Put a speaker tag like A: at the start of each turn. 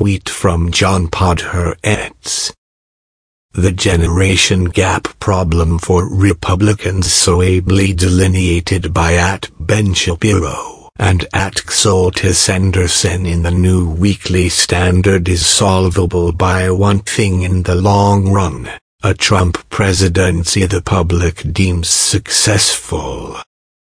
A: tweet from John Podhoretz. The generation gap problem for Republicans so ably delineated by at Ben Shapiro and at KSoltis Anderson in the new Weekly Standard is solvable by one thing in the long run, a Trump presidency the public deems successful.